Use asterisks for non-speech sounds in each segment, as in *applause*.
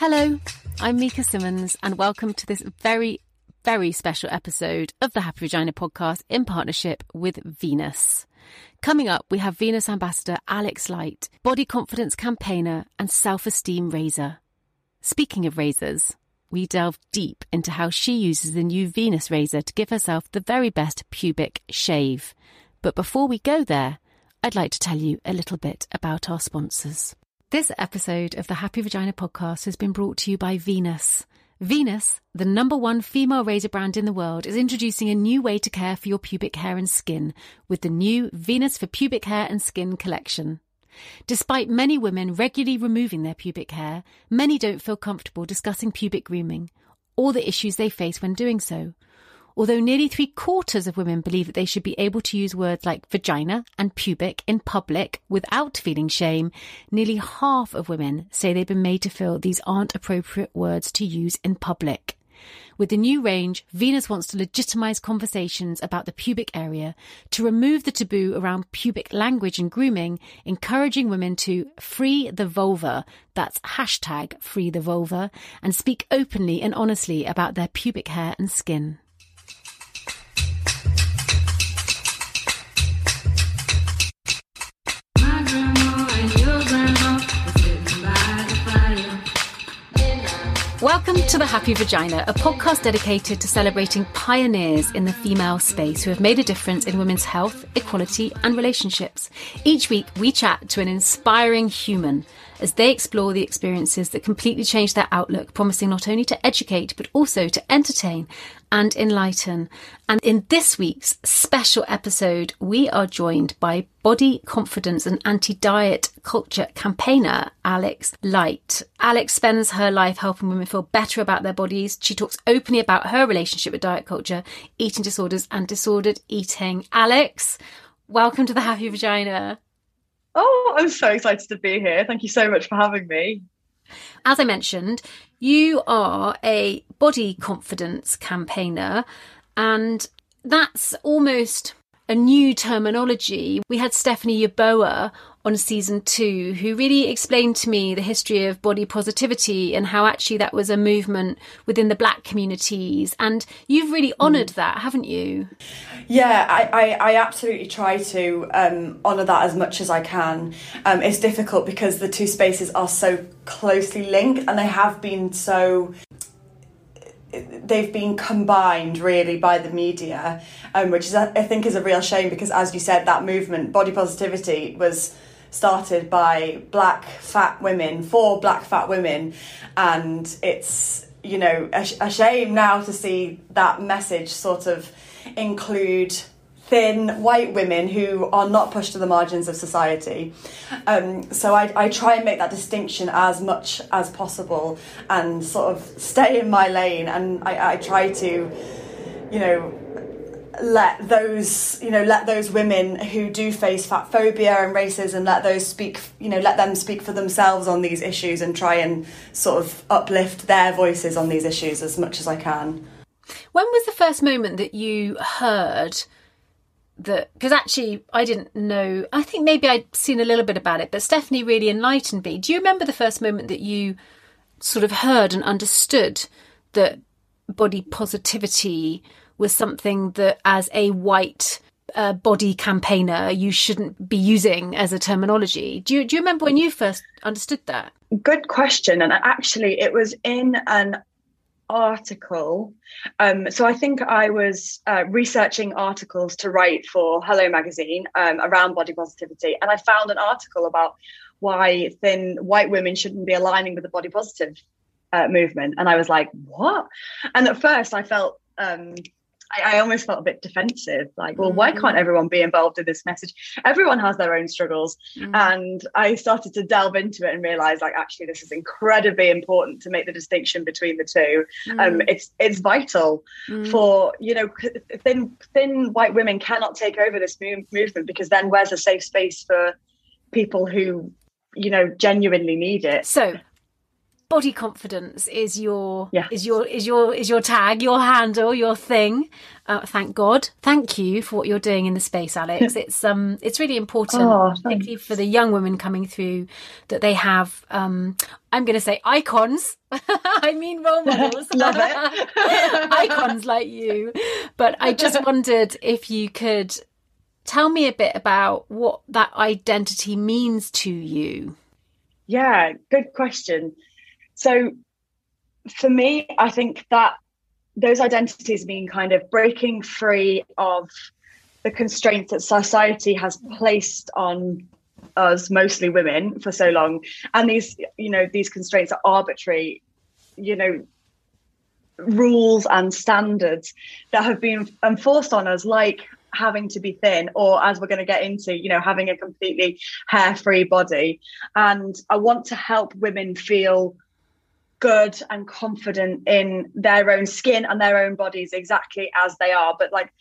Hello, I'm Mika Simmons, and welcome to this very, very special episode of the Happy Vagina podcast in partnership with Venus. Coming up, we have Venus ambassador Alex Light, body confidence campaigner, and self esteem raiser. Speaking of razors, we delve deep into how she uses the new Venus razor to give herself the very best pubic shave. But before we go there, I'd like to tell you a little bit about our sponsors. This episode of the Happy Vagina podcast has been brought to you by Venus. Venus, the number one female razor brand in the world, is introducing a new way to care for your pubic hair and skin with the new Venus for Pubic Hair and Skin collection. Despite many women regularly removing their pubic hair, many don't feel comfortable discussing pubic grooming or the issues they face when doing so. Although nearly three quarters of women believe that they should be able to use words like vagina and pubic in public without feeling shame, nearly half of women say they've been made to feel these aren't appropriate words to use in public. With the new range, Venus wants to legitimize conversations about the pubic area, to remove the taboo around pubic language and grooming, encouraging women to free the vulva, that's hashtag free the vulva, and speak openly and honestly about their pubic hair and skin. Welcome to The Happy Vagina, a podcast dedicated to celebrating pioneers in the female space who have made a difference in women's health, equality, and relationships. Each week, we chat to an inspiring human as they explore the experiences that completely change their outlook, promising not only to educate, but also to entertain and enlighten. And in this week's special episode, we are joined by body confidence and anti diet culture campaigner Alex Light. Alex spends her life helping women feel better about their bodies. She talks openly about her relationship with diet culture, eating disorders, and disordered eating. Alex, welcome to the Happy Vagina. Oh, I'm so excited to be here. Thank you so much for having me. As I mentioned, you are a body confidence campaigner, and that's almost a new terminology. We had Stephanie Yeboah on season two, who really explained to me the history of body positivity and how actually that was a movement within the black communities. And you've really honoured mm. that, haven't you? Yeah, I, I, I absolutely try to um, honour that as much as I can. Um, it's difficult because the two spaces are so closely linked and they have been so they've been combined really by the media, um, which is I think is a real shame because as you said, that movement, body positivity, was started by black fat women for black fat women, and it's you know a, a shame now to see that message sort of include thin white women who are not pushed to the margins of society. Um, so I, I try and make that distinction as much as possible and sort of stay in my lane. And I, I try to, you know, let those you know let those women who do face fat phobia and racism let those speak you know let them speak for themselves on these issues and try and sort of uplift their voices on these issues as much as I can. When was the first moment that you heard that because actually I didn't know I think maybe I'd seen a little bit about it but Stephanie really enlightened me. Do you remember the first moment that you sort of heard and understood that body positivity was something that, as a white uh, body campaigner, you shouldn't be using as a terminology. Do you, do you remember when you first understood that? Good question. And actually, it was in an article. Um, so I think I was uh, researching articles to write for Hello Magazine um, around body positivity, and I found an article about why thin white women shouldn't be aligning with the body positive uh, movement. And I was like, what? And at first, I felt um, I, I, almost felt a bit defensive like well why can't mm. everyone be involved in this message everyone has their own struggles mm. and i started to delve into it and realize like actually this is incredibly important to make the distinction between the two mm. um it's it's vital mm. for you know thin thin white women cannot take over this move, movement because then where's a safe space for people who you know genuinely need it so body confidence is your yes. is your is your is your tag your handle your thing. Uh, thank god. Thank you for what you're doing in the space alex. It's um it's really important oh, particularly for the young women coming through that they have um i'm going to say icons. *laughs* I mean role models. *laughs* Love it. *laughs* Icons like you. But i just wondered if you could tell me a bit about what that identity means to you. Yeah good question so for me, I think that those identities mean kind of breaking free of the constraints that society has placed on us, mostly women, for so long. And these, you know, these constraints are arbitrary, you know, rules and standards that have been enforced on us, like having to be thin or as we're going to get into you know having a completely hair free body and i want to help women feel good and confident in their own skin and their own bodies exactly as they are. But like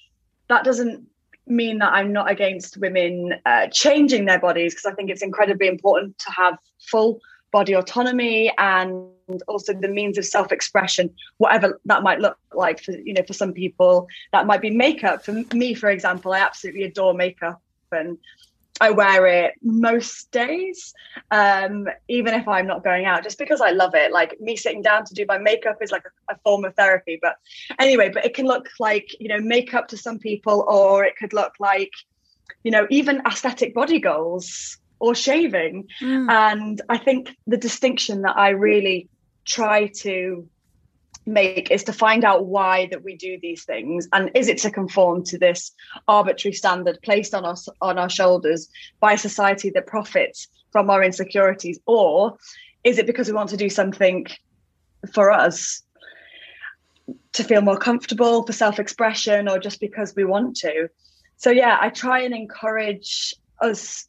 that doesn't mean that I'm not against women uh, changing their bodies because I think it's incredibly important to have full body autonomy and also the means of self-expression whatever that might look like for you know for some people that might be makeup for me for example i absolutely adore makeup and I wear it most days, um, even if I'm not going out, just because I love it. Like me sitting down to do my makeup is like a, a, form of therapy. But anyway, but it can look like, you know, makeup to some people, or it could look like, you know, even aesthetic body goals or shaving. Mm. And I think the distinction that I really try to make is to find out why that we do these things and is it to conform to this arbitrary standard placed on us on our shoulders by society that profits from our insecurities? Or is it because we want to do something for us to feel more comfortable for self-expression or just because we want to? So yeah i try and encourage us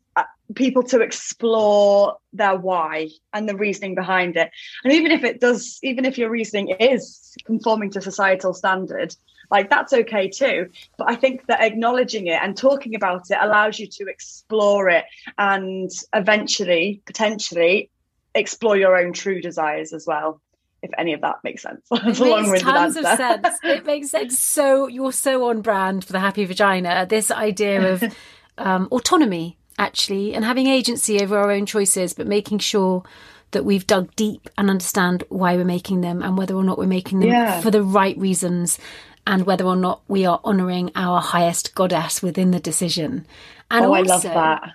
people to explore their why and the reasoning behind it and even if it does even if your reasoning is conforming to societal standard like that's okay too but i think that acknowledging it and talking about it allows you to explore it and eventually potentially explore your own true desires as well if any of that makes sense. *laughs* That's it makes tons answer. of sense. It makes *laughs* sense. So you're so on brand for the happy vagina. This idea of *laughs* um, autonomy actually, and having agency over our own choices, but making sure that we've dug deep and understand why we're making them and whether or not we're making them yeah. for the right reasons and whether or not we are honouring our highest goddess within the decision. And oh, also, I love that.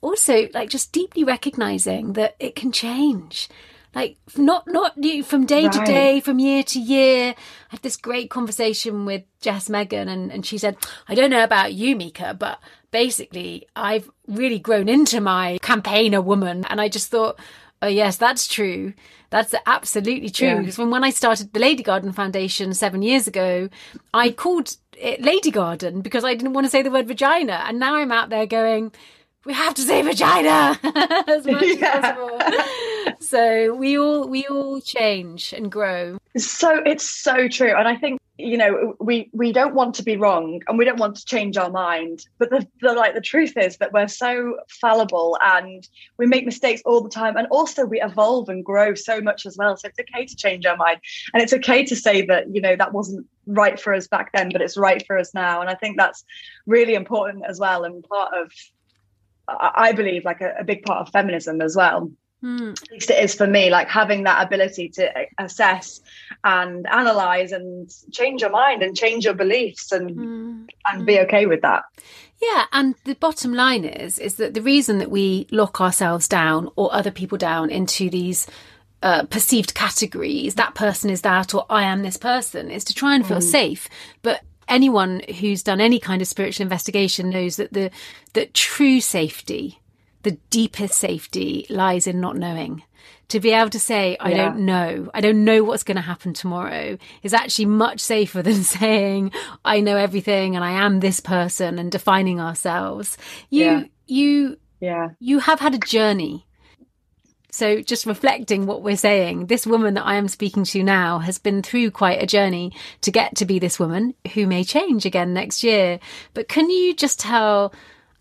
Also, like just deeply recognizing that it can change like not not from day right. to day from year to year i had this great conversation with jess megan and, and she said i don't know about you mika but basically I've really grown into my campaigner woman. And I just thought, oh, yes, that's true. That's absolutely true. Yeah. Because when, when I started the Lady Garden Foundation seven years ago, I called it Lady Garden because I didn't want to say the word vagina. And now I'm out there going, we have to say vagina *laughs* as much yeah. as possible. so we all we all change and grow. So it's so true, and I think you know we we don't want to be wrong and we don't want to change our mind but the, the like the truth is that we're so fallible and we make mistakes all the time and also we evolve and grow so much as well so it's okay to change our mind and it's okay to say that you know that wasn't right for us back then but it's right for us now and i think that's really important as well and part of I believe like a, a big part of feminism as well. Mm. At least it is for me, like having that ability to assess and analyze and change your mind and change your beliefs and mm. and be okay with that. Yeah, and the bottom line is is that the reason that we lock ourselves down or other people down into these uh, perceived categories, that person is that or I am this person, is to try and feel mm. safe. But anyone who's done any kind of spiritual investigation knows that the that true safety the deepest safety lies in not knowing. To be able to say, I Yeah. don't know, I don't know what's going to happen tomorrow is actually much safer *laughs* than saying, I know everything and I am this person and defining ourselves. You, Yeah. you, Yeah. you have had a journey. So just reflecting what we're saying, this woman that I am speaking to now has been through quite a journey to get to be this woman who may change again next year. But can you just tell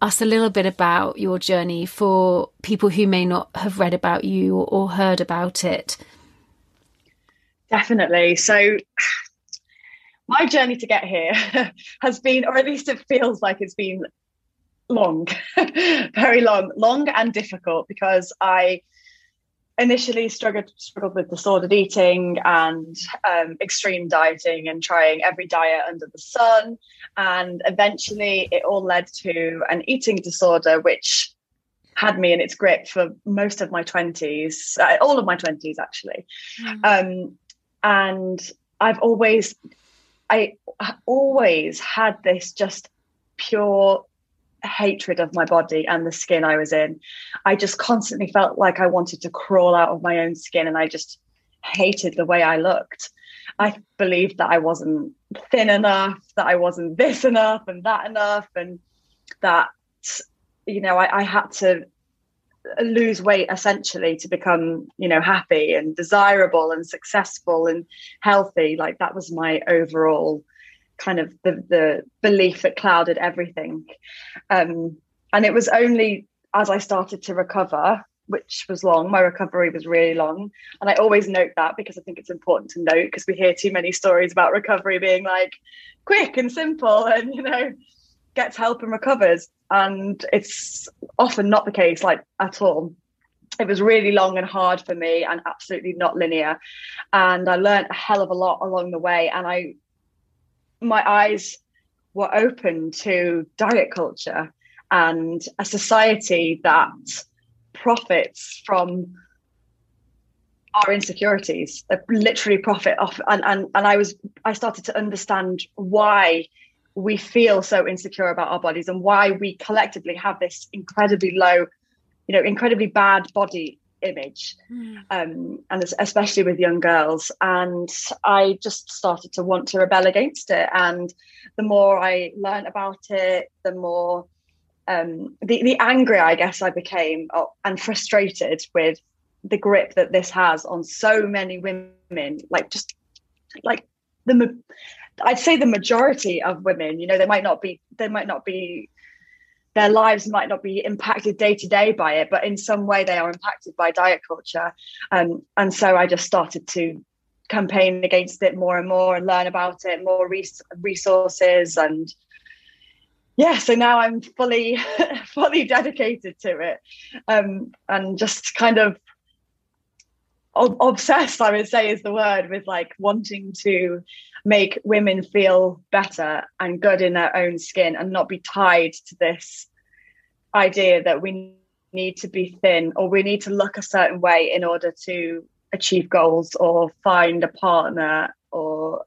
us a little bit about your journey for people who may not have read about you or, heard about it? Definitely. So, *sighs* my journey to get here *laughs* has been, or at least it feels like it's been long, *laughs* very long, long and difficult because I initially struggled struggled with disordered eating and um, extreme dieting and trying every diet under the sun, and eventually it all led to an eating disorder, which had me in its grip for most of my 20s uh, all of my 20s actually. Um, and I've always, I always had this just pure hatred of my body and the skin I was in. I just constantly felt like I wanted to crawl out of my own skin, and I just hated the way I looked. I believed that I wasn't thin enough, that I wasn't this enough and that enough, and that you know I, I had to lose weight essentially to become you know happy and desirable and successful and healthy like that was my overall kind of the the belief that clouded everything. Um and it was only as i started to recover which was long my recovery was really long. And i always note that because i think it's important to note because we hear too many stories about recovery being like quick and simple and you know gets help and recovers. And it's often not the case like at all. It was really long and hard for me and absolutely not linear. And i learned a hell of a lot along the way. And i my eyes were open to diet culture and a society that profits from our insecurities they literally profit off and, and and i was i started to understand why we feel so insecure about our bodies and why we collectively have this incredibly low you know incredibly bad body image um, and especially with young girls. And i just started to want to rebel against it. And the more i learned about it the more um, the, the angrier i guess i became uh, and frustrated with the grip that this has on so many women. Like just like the I'd say the majority of women, you know, they might not be, they might not be, their lives might not be impacted day to day by it, but in some way they are impacted by diet culture. Um, and so I just started to campaign against it more and more and learn about it, more res- resources. And yeah, so now I'm fully, *laughs* fully dedicated to it um, and just kind of ob- obsessed, I would say is the word, with like wanting to make women feel better and good in their own skin and not be tied to this idea that we need to be thin or we need to look a certain way in order to achieve goals or find a partner or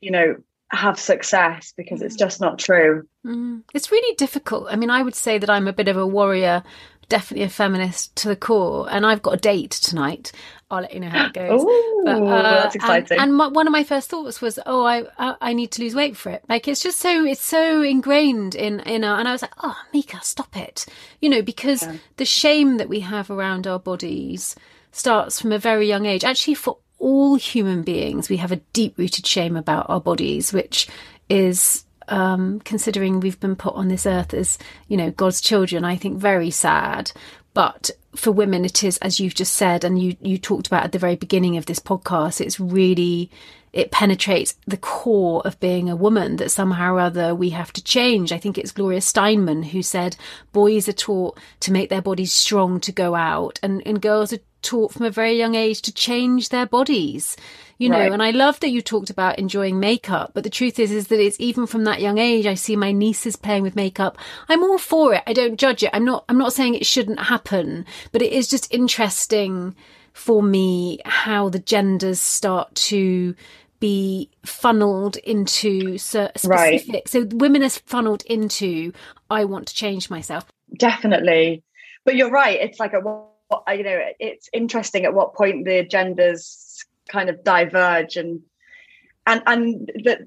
you know have success because it's just not true Mm. It's really difficult. I mean, I would say that I'm a bit of a warrior, definitely a feminist to the core, and I've got a date tonight. I'll let you know how it goes. *gasps* Ooh, uh, that's and- exciting. And, my, one of my first thoughts was, oh, I, I I need to lose weight for it. Like it's just so it's so ingrained in in our. And I was like, oh, Mika, stop it. You know, because the shame that we have around our bodies starts from a very young age. Actually, for all human beings, we have a deep rooted shame about our bodies, which is um, considering we've been put on this earth as, you know, God's children, I think very sad. But for women, it is, as you've just said, and you, you talked about at the very beginning of this podcast, it's really, it penetrates the core of being a woman that somehow or other we have to change. I think it's Gloria Steinem who said boys are taught to make their bodies strong to go out, and, and girls are taught from a very young age to change their bodies you know Right. and i love that you talked about enjoying makeup but the truth is is that it's even from that young age i see my nieces playing with makeup i'm all for it i don't judge it i'm not i'm not saying it shouldn't happen but it is just interesting for me how the genders start to be funneled into cer- Right. specific so women are funneled into i want to change myself definitely but you're right. It's like a Uh, you know, it's interesting at what point the agendas kind of diverge and and and that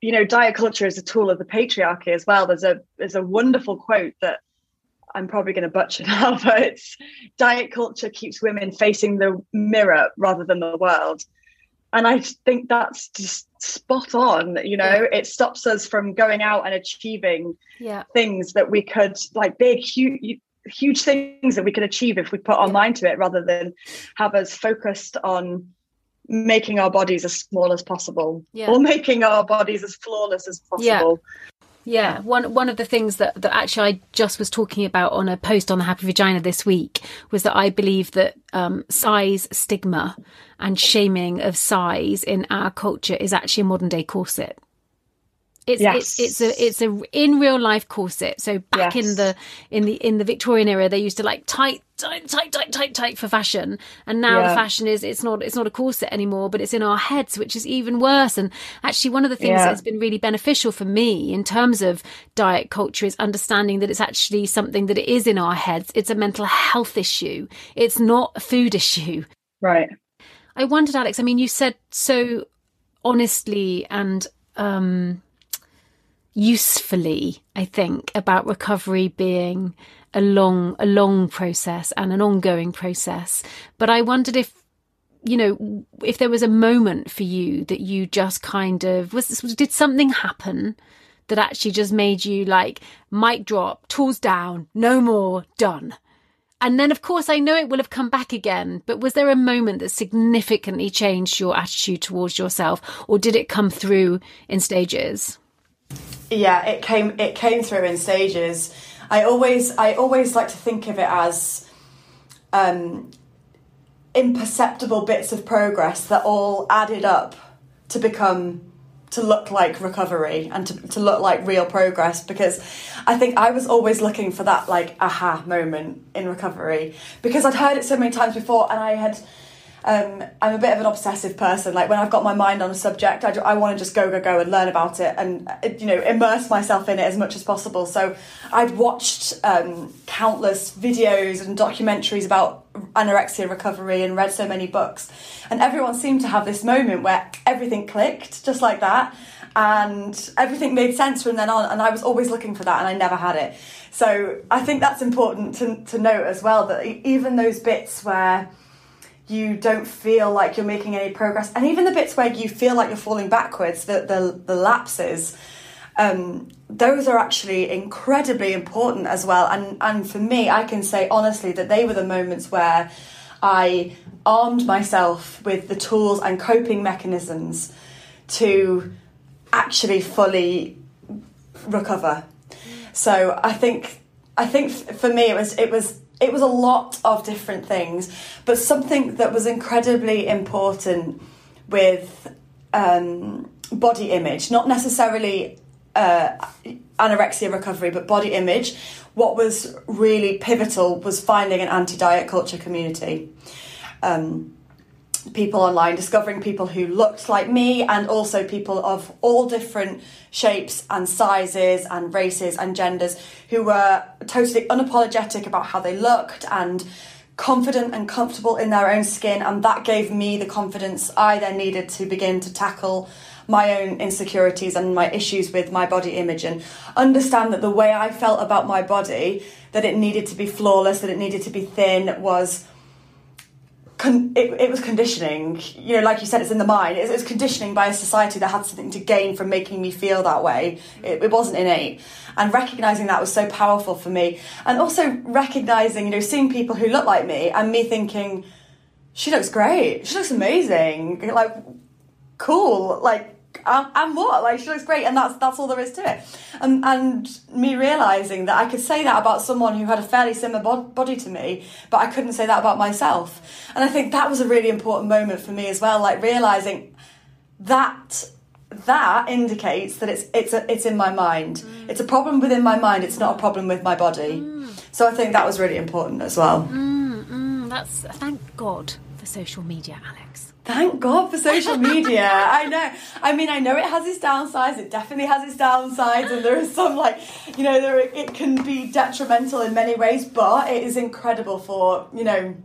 you know diet culture is a tool of the patriarchy as well. There's a there's a wonderful quote that i'm probably going to butcher *laughs* now but it's diet culture keeps women facing the mirror rather than the world. And i think that's just spot on you know? It stops us from going out and achieving yeah. things that we could like big huge huge things that we could achieve if we put our mind to it rather than have us focused on making our bodies as small as possible yeah. or making our bodies as flawless as possible. Yeah. Yeah, one one of the things that, that actually I just was talking about on a post on the Happy Vagina this week was that I believe that um, size stigma and shaming of size in our culture is actually a modern day corset. It's, yes. it's it's a it's a in real life corset. So back yes. in the in the in the Victorian era, they used to like tight tight tight tight tight tight for fashion, and now yeah. the fashion is it's not it's not a corset anymore, but it's in our heads, which is even worse. And actually, one of the things yeah. that's been really beneficial for me in terms of diet culture is understanding that it's actually something that it is in our heads. It's a mental health issue. It's not a food *laughs* issue. Right. I wondered, Alex. I mean, you said so honestly and um usefully, I think, about recovery being a long, a long process and an ongoing process. But I wondered if, you know, if there was a moment for you that you just kind of was, did something happen that actually just made you like mic drop, tools down, no more, done. And then, of course, I know it will have come back again, but was there a moment that significantly changed your attitude towards yourself, or did it come through in stages? Yeah it came it came through in stages. I always i always like to think of it as um imperceptible bits of progress that all added up to become to look like recovery and to, to look like real progress because I think I was always looking for that like aha moment in recovery because I'd heard it so many times before and I had um, I'm a bit of an obsessive person. Like when I've got my mind on a subject, I, I want to just go, go, go and learn about it and, uh, you know, immerse myself in it as much as possible. So I'd watched um, countless videos and documentaries about anorexia recovery and read so many books. And everyone seemed to have this moment where everything clicked just like that. And everything made sense from then on. And I was always looking for that and I never had it. So I think that's important to, to note as well that even those bits where you don't feel like you're making any progress. And even the bits where you feel like you're falling backwards the the, the lapses um, those are actually incredibly important as well. And and for me I can say honestly that they were the moments where I armed myself with the tools and coping mechanisms to actually fully recover. So I think I think for me it was it was it was a lot of different things, but something that was incredibly important with um, body image, not necessarily uh, anorexia recovery, but body image. What was really pivotal was finding an anti diet culture community. Um, people online, discovering people who looked like me and also people of all different shapes and sizes and races and genders who were totally unapologetic about how they looked and confident and comfortable in their own skin. And that gave me the confidence I then needed to begin to tackle my own insecurities and my issues with my body image and understand that the way I felt about my body, that it needed to be flawless, that it needed to be thin, was con- it, it was conditioning. You know, like you said, it's in the mind. It, was conditioning by a society that had something to gain from making me feel that way. It, it wasn't innate. And recognizing that was so powerful for me. And also recognizing, you know, seeing people who look like me and me thinking, she looks great. She looks amazing. Like, cool. Like, and, and what? Like she looks great, and that's that's all there is to it. And and me realizing that I could say that about someone who had a fairly similar bod- body to me, but I couldn't say that about myself. And I think that was a really important moment for me as well. Like realizing that that indicates that it's it's a, it's in my mind. Mm. It's a problem within my mind. It's not a problem with my body. Mm. So I think that was really important as well. Mm, mm. that's thank God for social media, Alex. Thank God for social media. I know. I mean, I know it has its downsides. It definitely has its downsides, and there is some like, you know, there it can be detrimental in many ways, but it is incredible for you know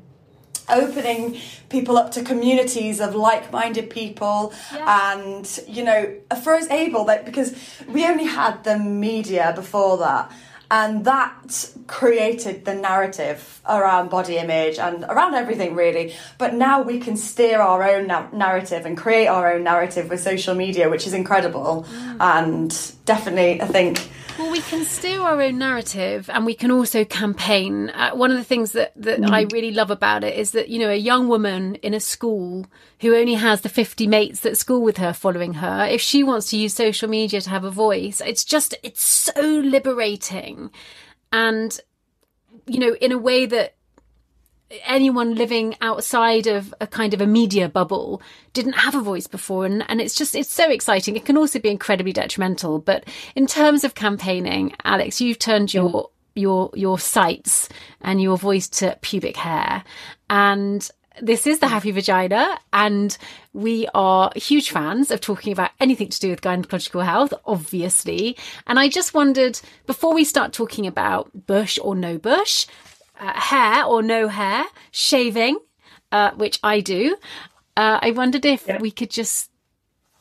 opening people up to communities of like-minded people yeah. and you know for us able like because we only had the media before that and that created the narrative around body image and around everything really but now we can steer our own na- narrative and create our own narrative with social media which is incredible mm. and definitely i think well, we can steer our own narrative and we can also campaign. Uh, one of the things that, that mm. I really love about it is that, you know, a young woman in a school who only has the 50 mates that school with her following her, if she wants to use social media to have a voice, it's just, it's so liberating. And, you know, in a way that anyone living outside of a kind of a media bubble didn't have a voice before and, and it's just it's so exciting. It can also be incredibly detrimental but in terms of campaigning alex you've turned mm. your your your sights and your voice to pubic hair and this is the mm. happy vagina and we are huge fans of talking about anything to do with gynecological health obviously and i just wondered before we start talking about bush or no bush uh, hair or no hair, shaving, uh, which I do. Uh, I wondered if yeah. we could just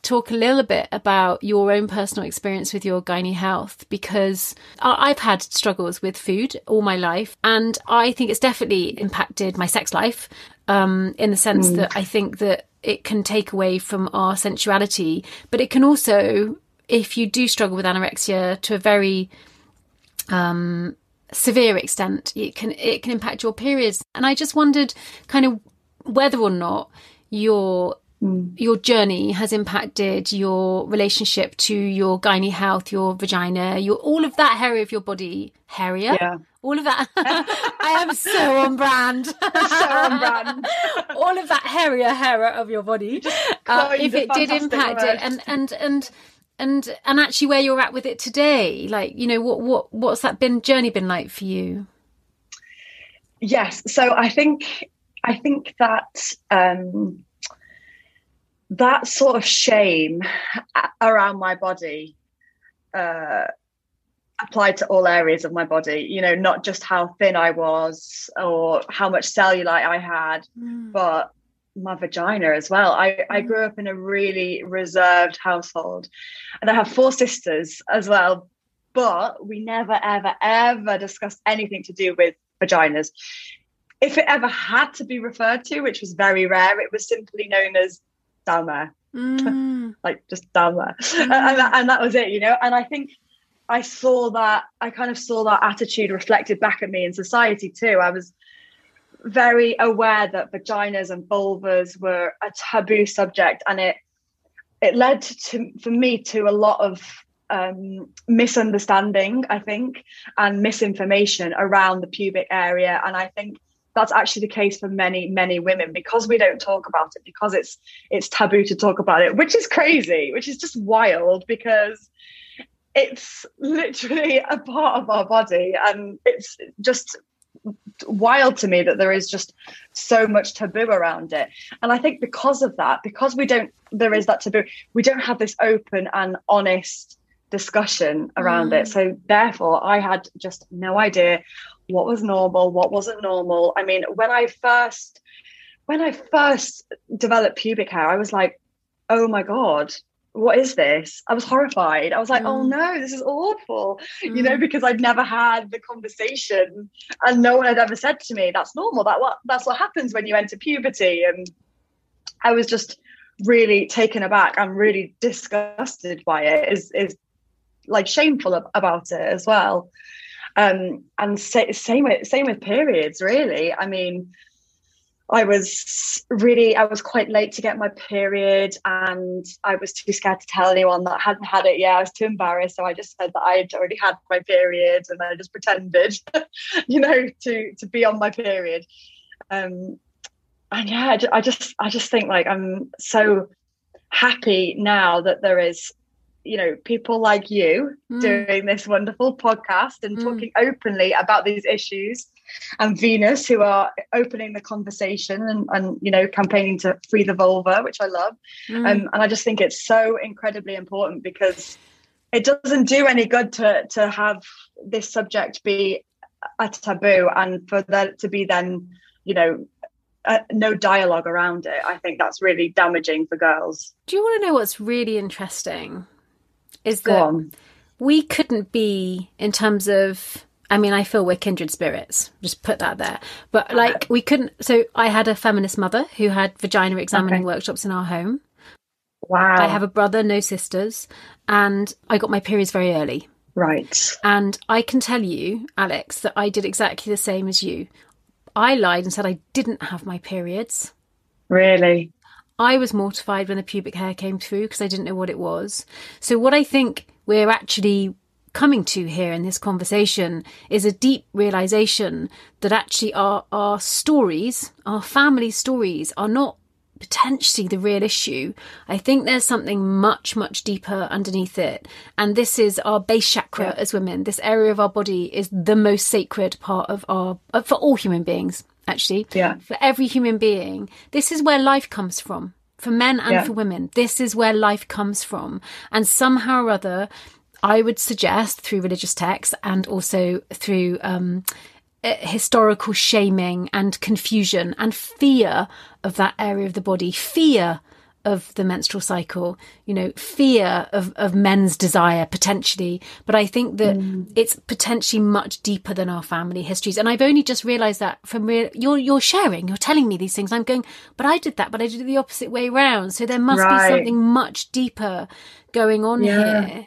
talk a little bit about your own personal experience with your gynae health because I've had struggles with food all my life and I think it's definitely impacted my sex life um, in the sense mm. that I think that it can take away from our sensuality, but it can also, if you do struggle with anorexia to a very um, severe extent it can it can impact your periods and i just wondered kind of whether or not your mm. your journey has impacted your relationship to your gynae health your vagina your all of that area of your body hairier yeah. all of that *laughs* i am so on brand *laughs* so on brand *laughs* all of that hairier hair of your body uh, if it did impact word. it and and and and and actually where you're at with it today like you know what what what's that been journey been like for you yes so i think i think that um that sort of shame around my body uh applied to all areas of my body you know not just how thin i was or how much cellulite i had mm. but my vagina as well. I, I mm. grew up in a really reserved household and I have four sisters as well, but we never, ever, ever discussed anything to do with vaginas. If it ever had to be referred to, which was very rare, it was simply known as down there. Mm. *laughs* like just down there. Mm. And, that, and that was it, you know? And I think I saw that, I kind of saw that attitude reflected back at me in society too. I was very aware that vaginas and vulvas were a taboo subject and it it led to for me to a lot of um, misunderstanding i think and misinformation around the pubic area. And i think that's actually the case for many many women because we don't talk about it because it's it's taboo to talk about it which is crazy which is just wild because it's literally a part of our body and it's just wild to me that there is just so much taboo around it. And i think because of that because we don't there is that taboo we don't have this open and honest discussion around mm. it so therefore i had just no idea what was normal what wasn't normal. I mean when i first when i first developed pubic hair i was like oh my god what is this? I was horrified. I was like, oh, mm. oh no, this is awful, mm. you know, mm. because I'd never had the conversation and no one had ever said to me, that's normal. That what that's what happens when you enter puberty. And I was just really taken aback and really disgusted by it is is like shameful about it as well. Um, and say, same with same with periods, really. I mean, I was really, I was quite late to get my period and I was too scared to tell anyone that I hadn't had it yet. I was too embarrassed. So I just said that I had already had my period and I just pretended, *laughs* you know, to, to be on my period. Um, and yeah, I just, I just think like I'm so happy now that there is you know people like you mm. doing this wonderful podcast and mm. talking openly about these issues and venus who are opening the conversation and, and you know campaigning to free the vulva which i love mm. um, and i just think it's so incredibly important because it doesn't do any good to to have this subject be a taboo and for that to be then you know uh, no dialogue around it i think that's really damaging for girls do you want to know what's really interesting is that we couldn't be in terms of I mean, I feel we're kindred spirits. Just put that there. But like, we couldn't. So I had a feminist mother who had vagina examining okay. workshops in our home. Wow. I have a brother, no sisters, and I got my periods very early. Right. And I can tell you, Alex, that I did exactly the same as you. I lied and said I didn't have my periods. Really? I was mortified when the pubic hair came through because I didn't know what it was. So, what I think we're actually coming to here in this conversation is a deep realization that actually our, our stories, our family stories, are not potentially the real issue. I think there's something much, much deeper underneath it. And this is our base chakra yeah. as women. This area of our body is the most sacred part of our, for all human beings actually. Yeah. For every human being. This is where life comes from. For men and yeah. for women. This is where life comes from. And somehow or other, I would suggest through religious texts and also through um, uh, historical shaming and confusion and fear of that area of the body, fear of the menstrual cycle, you know, fear of, of men's desire potentially. But I think that mm. it's potentially much deeper than our family histories. And I've only just realized that from real, you're, you're sharing, you're telling me these things. I'm going, but I did that, but I did it the opposite way around. So there must right. be something much deeper going on yeah. here.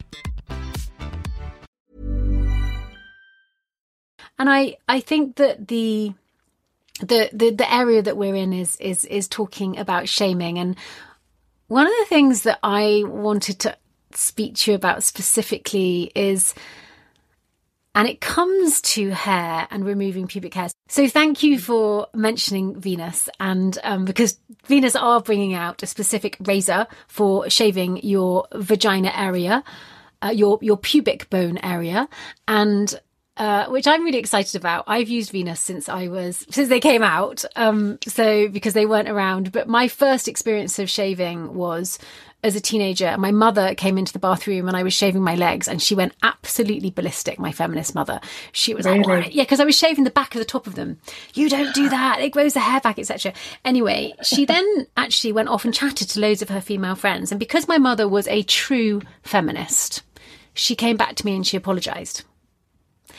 And I, I think that the the, the the area that we're in is is is talking about shaming and one of the things that I wanted to speak to you about specifically is and it comes to hair and removing pubic hairs. So thank you for mentioning Venus, and um, because Venus are bringing out a specific razor for shaving your vagina area, uh, your your pubic bone area, and uh, which I'm really excited about. I've used Venus since I was since they came out, um, so because they weren't around. But my first experience of shaving was as a teenager. My mother came into the bathroom and I was shaving my legs, and she went absolutely ballistic. My feminist mother, she was really? like, "Yeah," because I was shaving the back of the top of them. You don't do that; it grows the hair back, etc. Anyway, she then actually went off and chatted to loads of her female friends, and because my mother was a true feminist, she came back to me and she apologized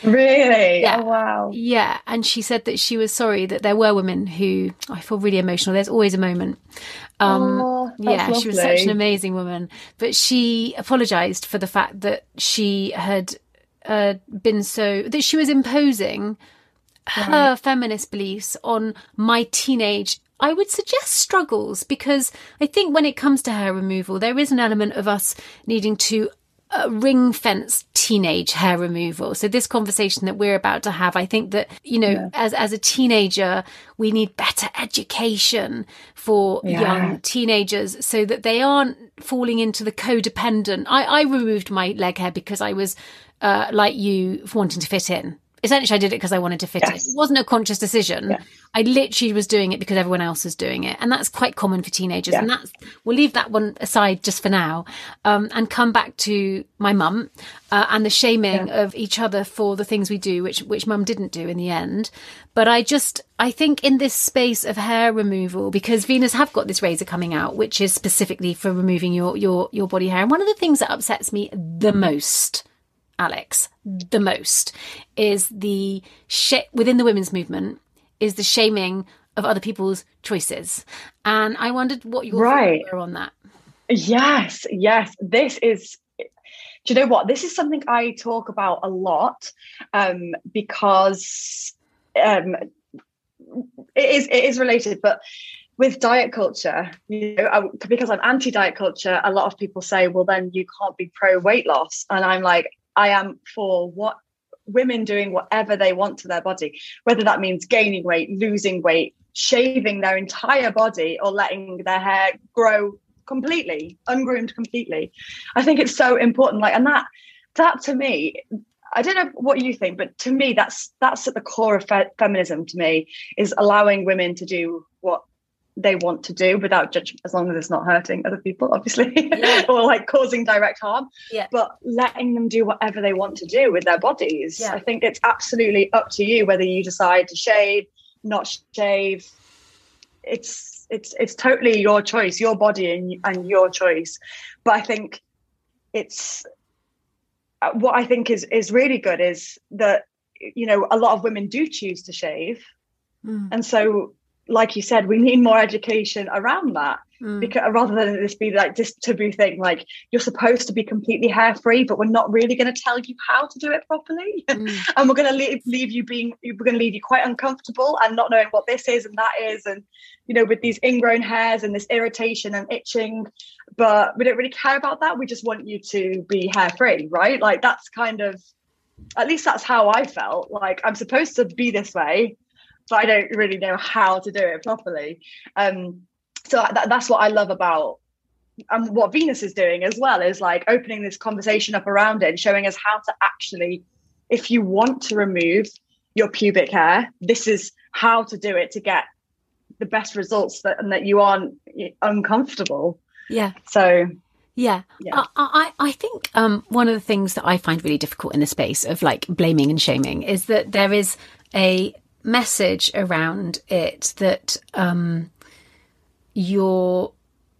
Really? Yeah. Oh, wow. Yeah. And she said that she was sorry that there were women who, I feel really emotional. There's always a moment. Um, oh, yeah, lovely. she was such an amazing woman. But she apologized for the fact that she had uh, been so, that she was imposing right. her feminist beliefs on my teenage I would suggest struggles because I think when it comes to hair removal, there is an element of us needing to ring fence teenage hair removal. So this conversation that we're about to have, I think that, you know, yeah. as, as a teenager, we need better education for yeah. young teenagers so that they aren't falling into the codependent. I, I removed my leg hair because I was, uh, like you wanting to fit in essentially I did it because I wanted to fit Yes. in. It wasn't a conscious decision. Yeah. I literally was doing it because everyone else was doing it. And that's quite common for teenagers. Yeah. And that's, we'll leave that one aside just for now. Um, and come back to my mum, uh, and the shaming of each other for the things we do, which, which mum didn't do in the end. But I just, I think in this space of hair removal, because Venus have got this razor coming out, which is specifically for removing your, your, your body hair. And one of the things that upsets me the most Alex, the most is the sh- within the women's movement is the shaming of other people's choices. And I wondered what your Right. thoughts were on that. Yes, yes. This is, do you know what? This is something I talk about a lot um, because um, it is it is related, but with diet culture, you know, I, because I'm anti-diet culture, a lot of people say, "Well, then you can't be pro weight loss," and I'm like, I am for what women doing whatever they want to their body, whether that means gaining weight, losing weight, shaving their entire body, or letting their hair grow completely, ungroomed completely. I think it's so important. Like, and that that to me, I don't know what you think, but to me, that's that's at the core of fe- feminism. To me, is allowing women to do what they want to do without judgment, as long as it's not hurting other people, obviously, Yeah. *laughs* or like causing direct harm. Yeah. But letting them do whatever they want to do with their bodies. Yeah. I think it's absolutely up to you whether you decide to shave, not shave. It's it's it's totally your choice, your body and and your choice. But I think it's uh, what I think is is really good is that you know a lot of women do choose to shave, Mm, and so like you said, we need more education around that mm. because rather than this be like this taboo thing, like you're supposed to be completely hair free, but we're not really going to tell you how to do it properly, Mm. *laughs* and we're going to leave, leave you being we're going to leave you quite uncomfortable and not knowing what this is and that is, and you know with these ingrown hairs and this irritation and itching, but we don't really care about that. We just want you to be hair free, right? Like that's kind of at least that's how I felt. Like I'm supposed to be this way, but I don't really know how to do it properly. Um, so that, that's what I love about and what Venus is doing as well is like opening this conversation up around it and showing us how to actually, if you want to remove your pubic hair, this is how to do it to get the best results that, and that you aren't uncomfortable. Yeah. So Yeah. Yeah. I, I, I think um, one of the things that I find really difficult in the space of like blaming and shaming is that there is a message around it that um, you're.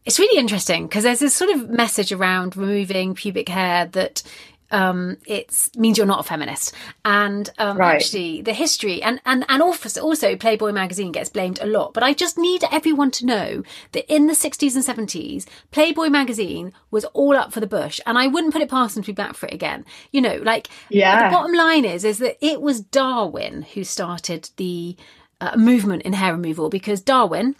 It's really interesting because there's this sort of message around removing pubic hair that um, it means you're not a feminist. And um, Right. actually, the history and and and also, also Playboy magazine gets blamed a lot. But I just need everyone to know that in the 60s and 70s, Playboy magazine was all up for the bush, and I wouldn't put it past them to be back for it again. You know, like Yeah. the bottom line is is that it was Darwin who started the uh, movement in hair removal because Darwin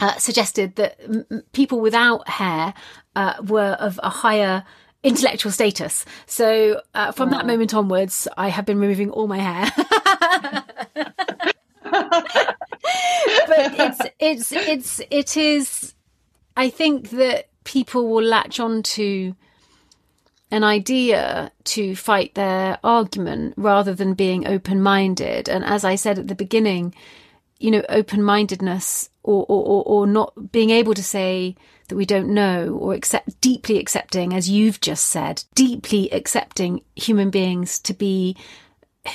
uh, suggested that m- people without hair uh, were of a higher intellectual status. So uh, from that moment onwards, I have been removing all my hair. *laughs* but it's it's it's it is. I think that people will latch on to an idea to fight their argument rather than being open minded. And as I said at the beginning, you know, open mindedness or, or, or, or not being able to say that we don't know or accept deeply accepting, as you've just said, deeply accepting human beings to be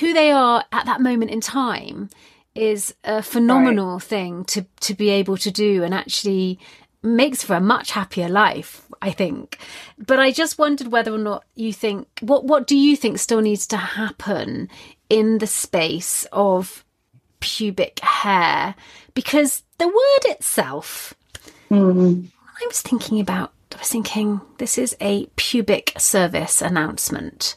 who they are at that moment in time is a phenomenal thing to to be able to do and actually makes for a much happier life i think. But i just wondered whether or not you think what what do you think still needs to happen in the space of pubic hair? Because the word itself hmm. I was thinking about, I was thinking, this is a pubic service announcement.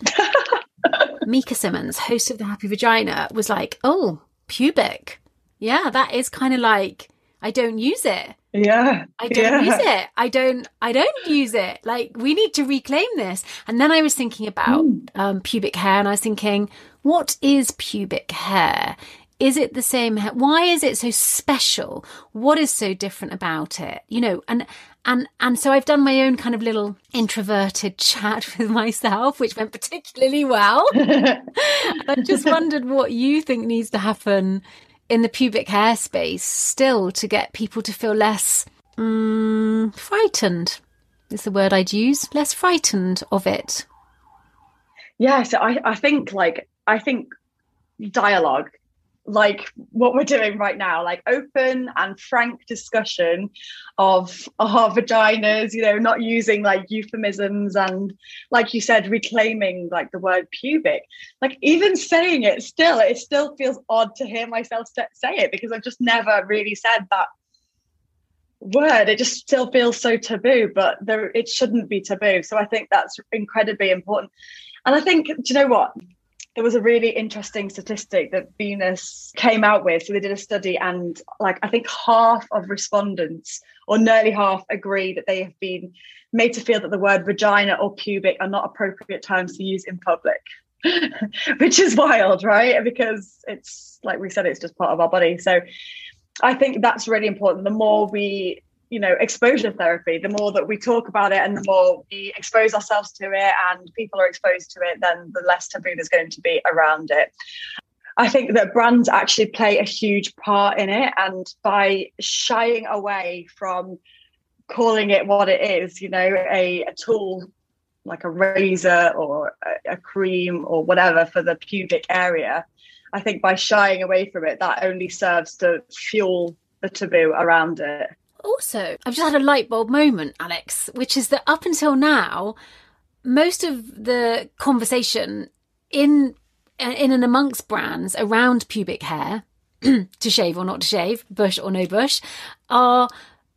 *laughs* Mika Simmons, host of The Happy Vagina, was like, oh, pubic. Yeah, that is kind of like, I don't use it. yeah, I don't yeah. use it. I don't. I don't use it. Like we need to reclaim this. And then I was thinking about um, pubic hair, and I was thinking, what is pubic hair? Is it the same? Why is it so special? What is so different about it? You know, and And and so I've done my own kind of little introverted *laughs* chat with myself, which went particularly well. *laughs* I just wondered what you think needs to happen in the pubic hair space still to get people to feel less um, frightened. Is the word I'd use less frightened of it? Yeah, so I, I think like I think dialogue like what we're doing right now like open and frank discussion of our vaginas you know not using like euphemisms and like you said reclaiming like the word pubic. Like even saying it still it still feels odd to hear myself say it because i've just never really said that word. It just still feels so taboo but there it shouldn't be taboo. So i think that's incredibly important. And i think do you know what there was a really interesting statistic that Venus came out with. So they did a study, and like I think half of respondents, or nearly half, agree that they have been made to feel that the word vagina or pubic are not appropriate terms to use in public. *laughs* Which is wild, right? Because it's like we said, it's just part of our body. So I think that's really important. The more we you know exposure therapy the more that we talk about it and the more we expose ourselves to it and people are exposed to it then the less taboo there's going to be around it I think that brands actually play a huge part in it. And by shying away from calling it what it is, you know, a, a tool like a razor or a, a, cream or whatever for the pubic area, I think by shying away from it, that only serves to fuel the taboo around it. Also, I've just had a light bulb moment, Alex, which is that up until now, most of the conversation in uh, in and amongst brands around pubic hair, *clears throat* to shave or not to shave, bush or no bush, are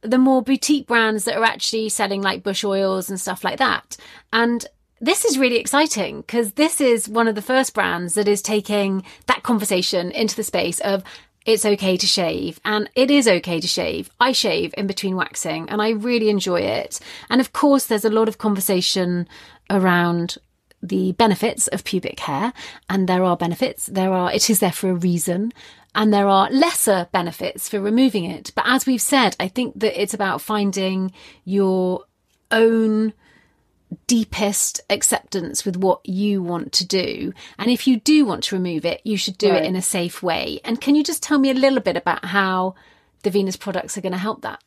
the more boutique brands that are actually selling like bush oils and stuff like that. And this is really exciting because this is one of the first brands that is taking that conversation into the space of it's okay to shave and it is okay to shave. I shave in between waxing and I really enjoy it. And of course, there's a lot of conversation around the benefits of pubic hair and there are benefits. There are, it is there for a reason and there are lesser benefits for removing it. But as we've said, I think that it's about finding your own deepest acceptance with what you want to do. And if you do want to remove it, you should do right. it in a safe way. And can you just tell me a little bit about how the Venus products are going to help that?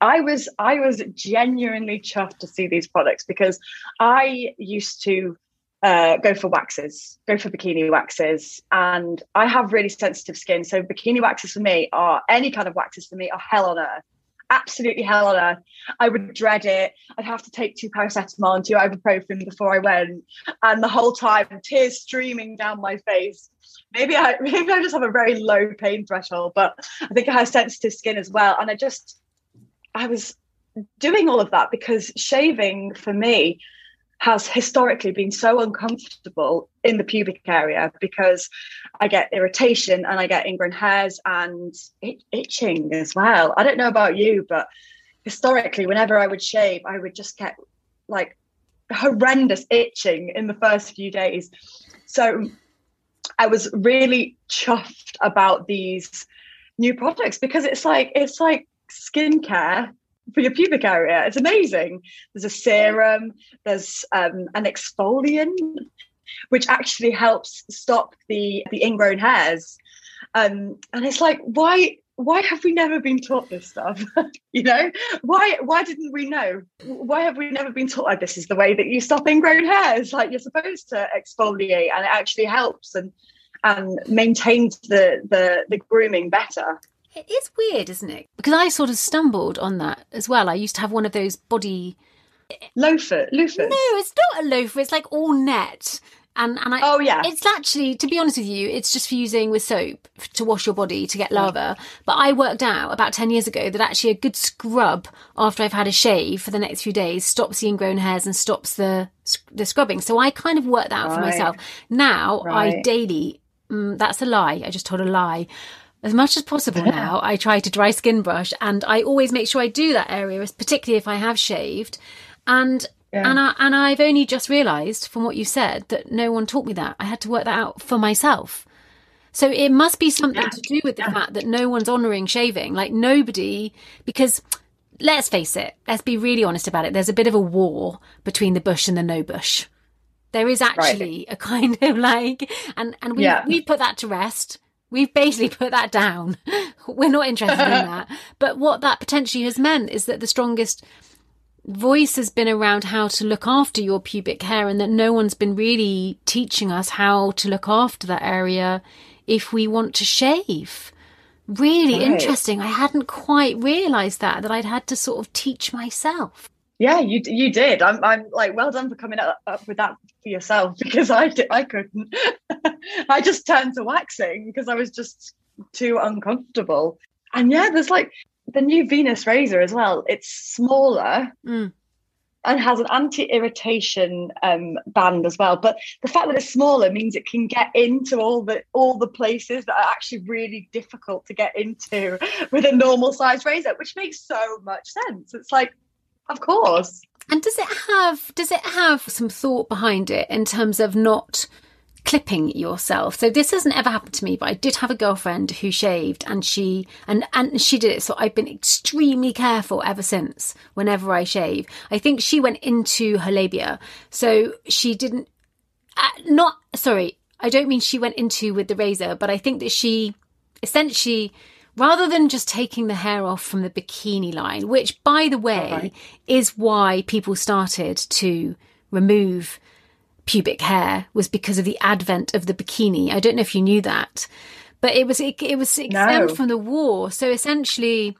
I was I was genuinely chuffed to see these products because I used to uh, go for waxes, go for bikini waxes, and I have really sensitive skin. So bikini waxes for me are any kind of waxes for me are hell on earth absolutely hell on earth. I would dread it. I'd have to take two paracetamol and two ibuprofen before I went, and the whole time tears streaming down my face. Maybe I *laughs* maybe I just have a very low pain threshold, but I think I have sensitive skin as well. And I just I was doing all of that because shaving for me has historically been so uncomfortable in the pubic area because I get irritation and I get ingrown hairs and itching as well. I don't know about you, but historically, whenever I would shave, I would just get like horrendous itching in the first few days. So I was really chuffed about these new products because it's like it's like skincare for your pubic area. It's amazing. There's a serum, there's um, an exfoliant, which actually helps stop the the ingrown hairs. Um, and it's like, why why have we never been taught this stuff? *laughs* you know, why why didn't we know? Why have we never been taught like this is the way that you stop ingrown hairs? Like you're supposed to exfoliate, and it actually helps and and maintains the the the grooming better. It is weird, isn't it? Because I sort of stumbled on that as well. I used to have one of those body loofah loofahs. No, it's not a loofah. It's like all net. And and I oh yeah, it's actually to be honest with you, it's just for using with soap to wash your body to get lava. But I worked out about ten years ago that actually a good scrub after I've had a shave for the next few days stops the ingrown hairs and stops the the scrubbing. So I kind of worked that out right. for myself. Now right. I daily. Mm, that's a lie. I just told a lie as much as possible now, I try to dry skin brush and I always make sure I do that area, particularly if I have shaved. And yeah. and I and I've only just realised from what you said that no one taught me that. I had to work that out for myself. So it must be something yeah. to do with the fact that no one's honouring shaving. Like nobody, because let's face it, let's be really honest about it. There's a bit of a war between the bush and the no bush. There is actually right. a *laughs* kind of like, and, and we, we put that to rest. We've basically put that down. *laughs* We're not interested in that. *laughs* But what that potentially has meant is that the strongest voice has been around how to look after your pubic hair and that no one's been really teaching us how to look after that area if we want to shave. Really right. interesting. I hadn't quite realized that that I'd had to sort of teach myself. Yeah, you you did. I'm I'm like well done for coming up, up with that for yourself *laughs* because I did, I couldn't. *laughs* I just turned to waxing because I was just too uncomfortable. And yeah, there's like the new Venus razor as well. It's smaller mm. and has an anti-irritation um, band as well. But the fact that it's smaller means it can get into all the all the places that are actually really difficult to get into *laughs* with a normal size razor, which makes so much sense. It's like, of course. And does it have does it have some thought behind it in terms of not clipping yourself. So this hasn't ever happened to me, but I did have a girlfriend who shaved and she and and she did it. So I've been extremely careful ever since whenever I shave. I think she went into her labia. So she didn't uh, not sorry, I don't mean she went into with the razor, but I think that she essentially rather than just taking the hair off from the bikini line, which by the way okay. is why people started to remove pubic hair was because of the advent of the bikini. I don't know if you knew that, but it was it, it was exempt no. from the war. So essentially,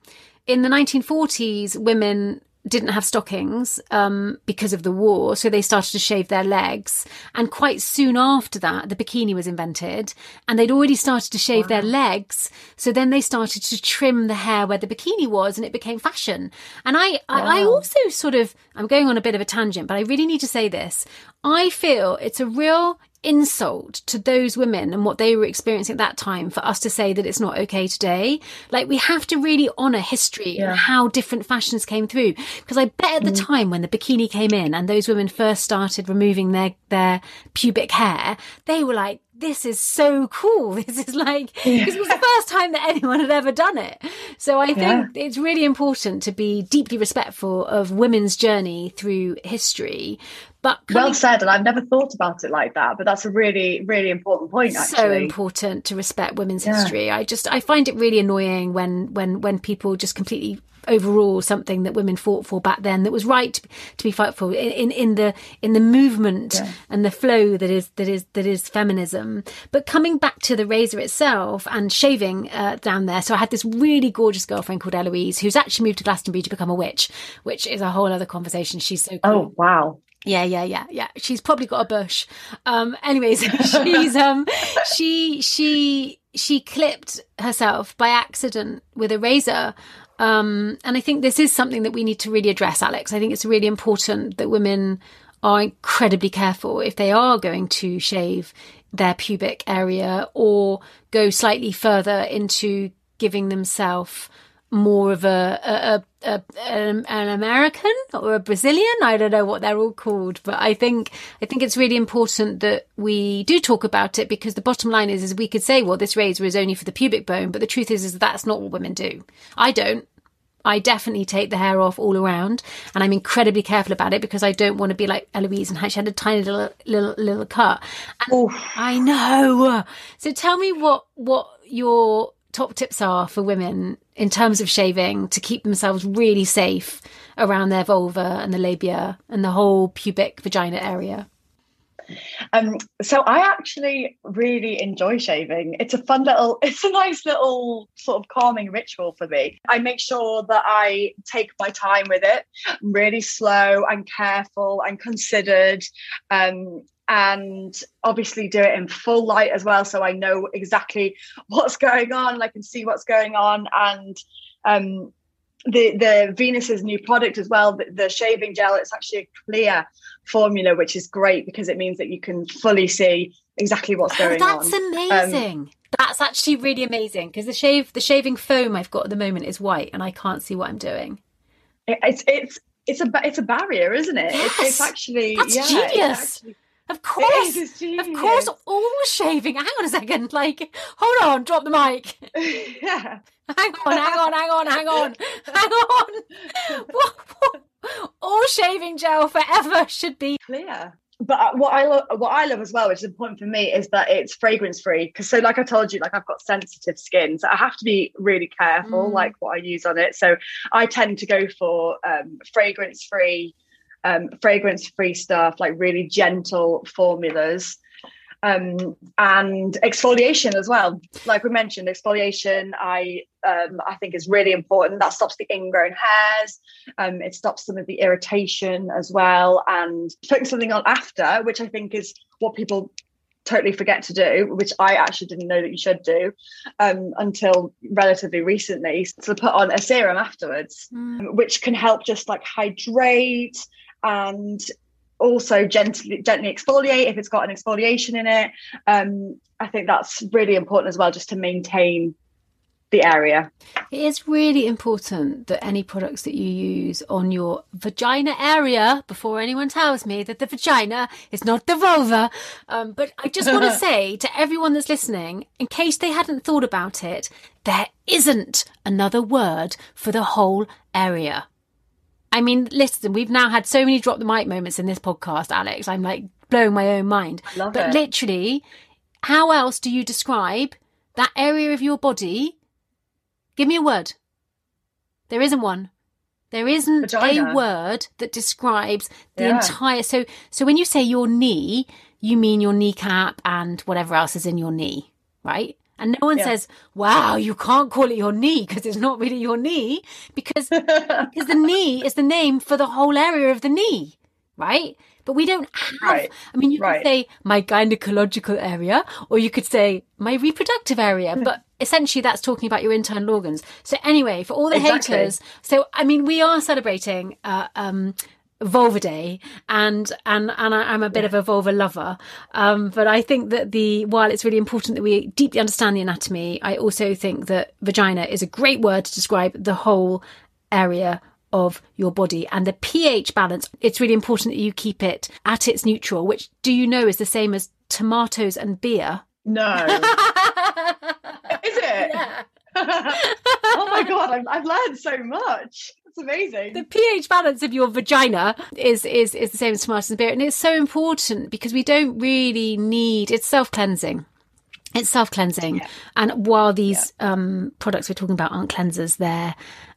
in the 1940s, women didn't have stockings um, because of the war, so they started to shave their legs. And quite soon after that, the bikini was invented, and they'd already started to shave wow. their legs. So then they started to trim the hair where the bikini was, and it became fashion. And I, wow. I, I also sort of, I'm going on a bit of a tangent, but I really need to say this. I feel it's a real insult to those women and what they were experiencing at that time for us to say that it's not okay today. Like we have to really honor history yeah. and how different fashions came through. Because I bet at the mm. time when the bikini came in and those women first started removing their, their pubic hair, they were like, this is so cool. *laughs* This is like, *laughs* yeah. this was the first time that anyone had ever done it. So I think yeah. it's really important to be deeply respectful of women's journey through history. But well said, and I've never thought about it like that. But that's a really, really important point. Actually, so important to respect women's yeah. history. I just, I find it really annoying when, when, when people just completely overall something that women fought for back then that was right to, to be fought for in, in, in the in the movement yeah. and the flow that is that is that is feminism. But coming back to the razor itself and shaving uh, down there, so I had this really gorgeous girlfriend called Eloise who's actually moved to Glastonbury to become a witch, which is a whole other conversation. She's so cool. Oh wow. Yeah, yeah, yeah, yeah. She's probably got a bush. Um, anyways, *laughs* she's um, she she she clipped herself by accident with a razor um, and I think this is something that we need to really address, Alex. I think it's really important that women are incredibly careful if they are going to shave their pubic area or go slightly further into giving themselves more of a, a, a, a, an American or a Brazilian. I don't know what they're all called, but I think I think it's really important that we do talk about it because the bottom line is is we could say, well, this razor is only for the pubic bone, but the truth is is that's not what women do. I don't. I definitely take the hair off all around, and I'm incredibly careful about it because I don't want to be like Eloise and she had a tiny little little little cut. I know. So tell me what what your top tips are for women in terms of shaving to keep themselves really safe around their vulva and the labia and the whole pubic vagina area? Um, so I actually really enjoy shaving. It's a fun little, *laughs* it's a nice little sort of calming ritual for me. I make sure that I take my time with it. I'm really slow and careful and considered. Um, and obviously do it in full light as well so i know exactly *laughs* what's going on and i can see what's going on and um, the the venus's new product as well the, the, shaving gel it's actually a clear formula which is great because it means that you can fully see exactly what's oh, going oh, that's on. that's um, amazing. Um, that's actually really amazing because the shave the shaving foam i've got at the moment is white and i can't see what i'm doing. It, it's it's it's a it's a barrier isn't it? Yes, it's, it's actually that's yeah, genius Of course, of course, all shaving. Hang on a second. Like, hold on, drop the mic. *laughs* yeah. Hang on, hang on, hang on, hang on, hang on. *laughs* What, what, all shaving gel forever should be. clear. But uh, what I love, what I love as well, which is important for me, is that it's fragrance free. Because so, like I told you, like I've got sensitive skin, so I have to be really careful, Mm. like what I use on it. So I tend to go for um, fragrance free, um, fragrance free stuff, like really gentle formulas. Um, and exfoliation as well. Like we mentioned, exfoliation I um, I think is really important. That stops the ingrown hairs. Um, it stops some of the irritation as well. And putting something on after, which I think is what people totally forget to do, which I actually didn't know that you should do um, until relatively recently. So put on a serum afterwards, which can help just like hydrate and also gently gently exfoliate if it's got an exfoliation in it. Um, I think that's really important as well, just to maintain the area. It is really important that any products that you use on your vagina area, before anyone tells me that the vagina is not the vulva. Um, but I just want to *laughs* say to everyone that's listening, in case they hadn't thought about it, there isn't another word for the whole area. I mean, listen, we've now had so many drop the mic moments in this podcast, Alex. I'm like blowing my own mind. love but it. literally, how else do you describe that area of your body? Give me a word. There isn't one. There isn't Vagina. a word that describes the Yeah. entire. So, so when you say your knee, you mean your kneecap and whatever else is in your knee, right? And no one Yeah. says, "Wow, you can't call it your knee because it's not really your knee because *laughs* because the knee is the name for the whole area of the knee, right? But we don't have. Right. I mean, you Right. could say my gynecological area, or you could say my reproductive area, but essentially that's talking about your internal organs. So anyway, for all the Exactly. haters, so I mean, we are celebrating. Uh, um, Vulva Day, and and and I, I'm a bit of a vulva lover, um, but I think that the while it's really important that we deeply understand the anatomy, I also think that vagina is a great word to describe the whole area of your body and the pH balance. It's really important that you keep it at its neutral, which do you know is the same as tomatoes and beer? no. *laughs* Is it? Yeah. *laughs* oh my god, I've, I've learned so much. It's amazing. the pH balance of your vagina is is is the same as tomatoes and beer, and it's so important because we don't really need. It's self cleansing. It's self cleansing, and while these um, products we're talking about aren't cleansers, they're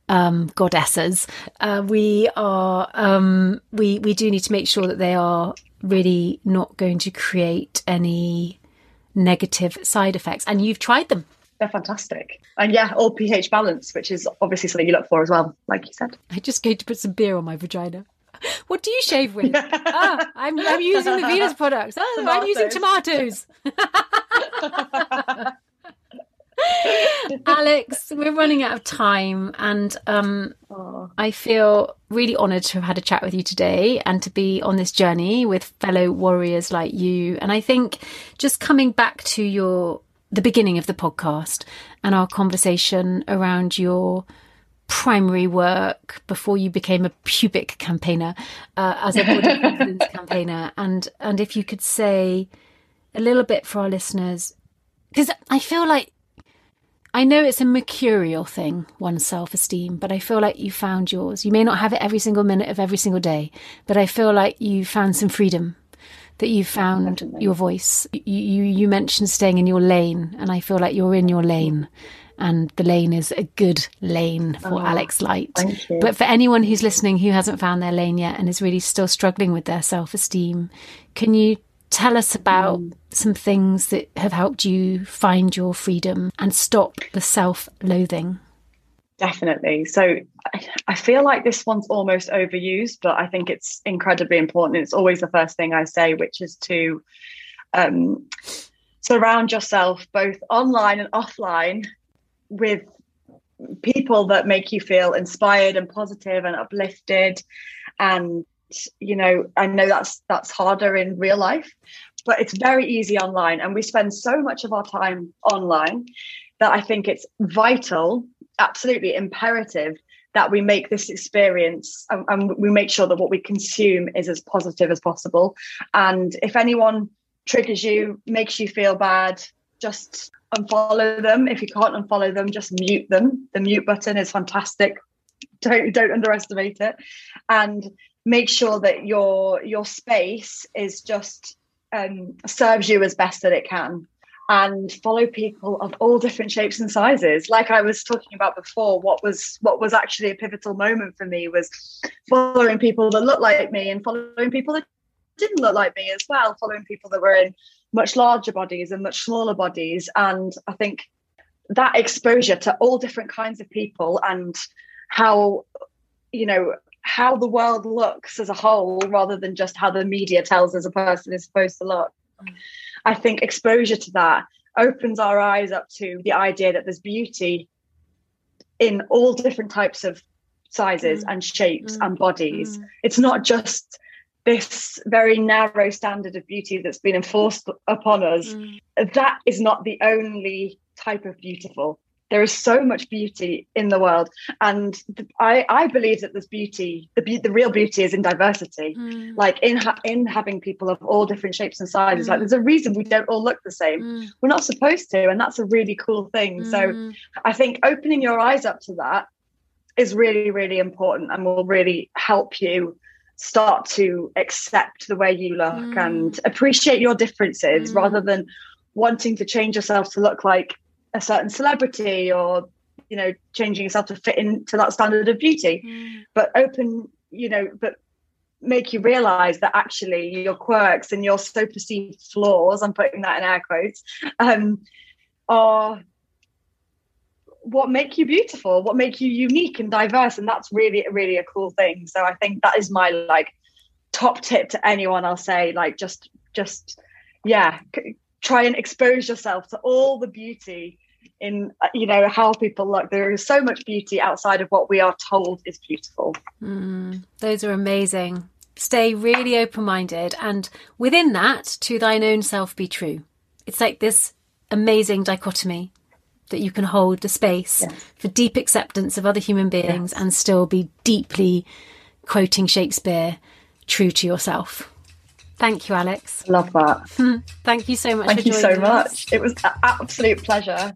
um, goddesses. Uh, we are um, we we do need to make sure that they are really not going to create any negative side effects. And you've tried them. They're fantastic. And yeah, all pH balance, which is obviously something you look for as well, like you said. I just going to put some beer on my vagina. *laughs* What do you shave with? *laughs* ah, I'm, I'm using the Venus products. Oh, I'm using tomatoes. *laughs* Alex, we're running out of time, and um, Oh, I feel really honoured to have had a chat with you today and to be on this journey with fellow warriors like you. And I think just coming back to your the beginning of the podcast and our conversation around your primary work before you became a pubic campaigner uh, as a body *laughs* confidence campaigner and and if you could say a little bit for our listeners because I feel like I know it's a mercurial thing, one's self esteem, but I feel like you found yours. You may not have it every single minute of every single day, but I feel like you found some freedom, that you found your voice. You, you, you mentioned staying in your lane, and I feel like you're in your lane. And the lane is a good lane for Alex Light. But for anyone who's listening who hasn't found their lane yet and is really still struggling with their self esteem, can you tell us about some things that have helped you find your freedom and stop the self loathing? Definitely. So I- feel like this one's almost overused, but I think it's incredibly important. It's always the first thing I say, which is to um, surround yourself both online and offline with people that make you feel inspired and positive and uplifted and you know i know that's that's harder in real life but it's very easy online and we spend so much of our time online that i think it's vital absolutely imperative that we make this experience and, and we make sure that what we consume is as positive as possible. And if anyone triggers you, makes you feel bad, just unfollow them. If you can't unfollow them, just mute them. The mute button is fantastic. Don't don't underestimate it. And make sure that your your space is just um, serves you as best that it can and follow people of all different shapes and sizes like i was talking about before what was what was actually a pivotal moment for me was following people that looked like me and following people that didn't look like me as well following people that were in much larger bodies and much smaller bodies and i think that exposure to all different kinds of people and how you know how the world looks as a whole rather than just how the media tells us a person is supposed to look. I think exposure to that opens our eyes up to the idea that there's beauty in all different types of sizes mm. and shapes mm. and bodies. Mm. It's not just this very narrow standard of beauty that's been enforced upon us. Mm. That is not the only type of beautiful there is so much beauty in the world and i i believe that there's beauty the be- the real beauty is in diversity mm. like in ha- in having people of all different shapes and sizes mm. like there's a reason we don't all look the same mm. we're not supposed to and that's a really cool thing so hmm. i think opening your eyes up to that is really really important and will really help you start to accept the way you look hmm. and appreciate your differences hmm. rather than wanting to change yourself to look like a certain celebrity or you know changing yourself to fit into that standard of beauty. Mm. but open you know but make you realize that actually your quirks and your so perceived flaws i'm putting that in air quotes um, are what make you beautiful what make you unique and diverse. And that's really really a cool thing. So i think that is my like top tip to anyone i'll say like just just yeah try and expose yourself to all the beauty in you know how people look. There is so much beauty outside of what we are told is beautiful. Mm, those are amazing. Stay really open-minded and within that to thine own self be true. It's like this amazing dichotomy that you can hold the space yes. for deep acceptance of other human beings yes. and still be deeply quoting shakespeare true to yourself Thank you, Alex. Love that. *laughs* Thank you so much. Thank you so us. much. It was an absolute pleasure.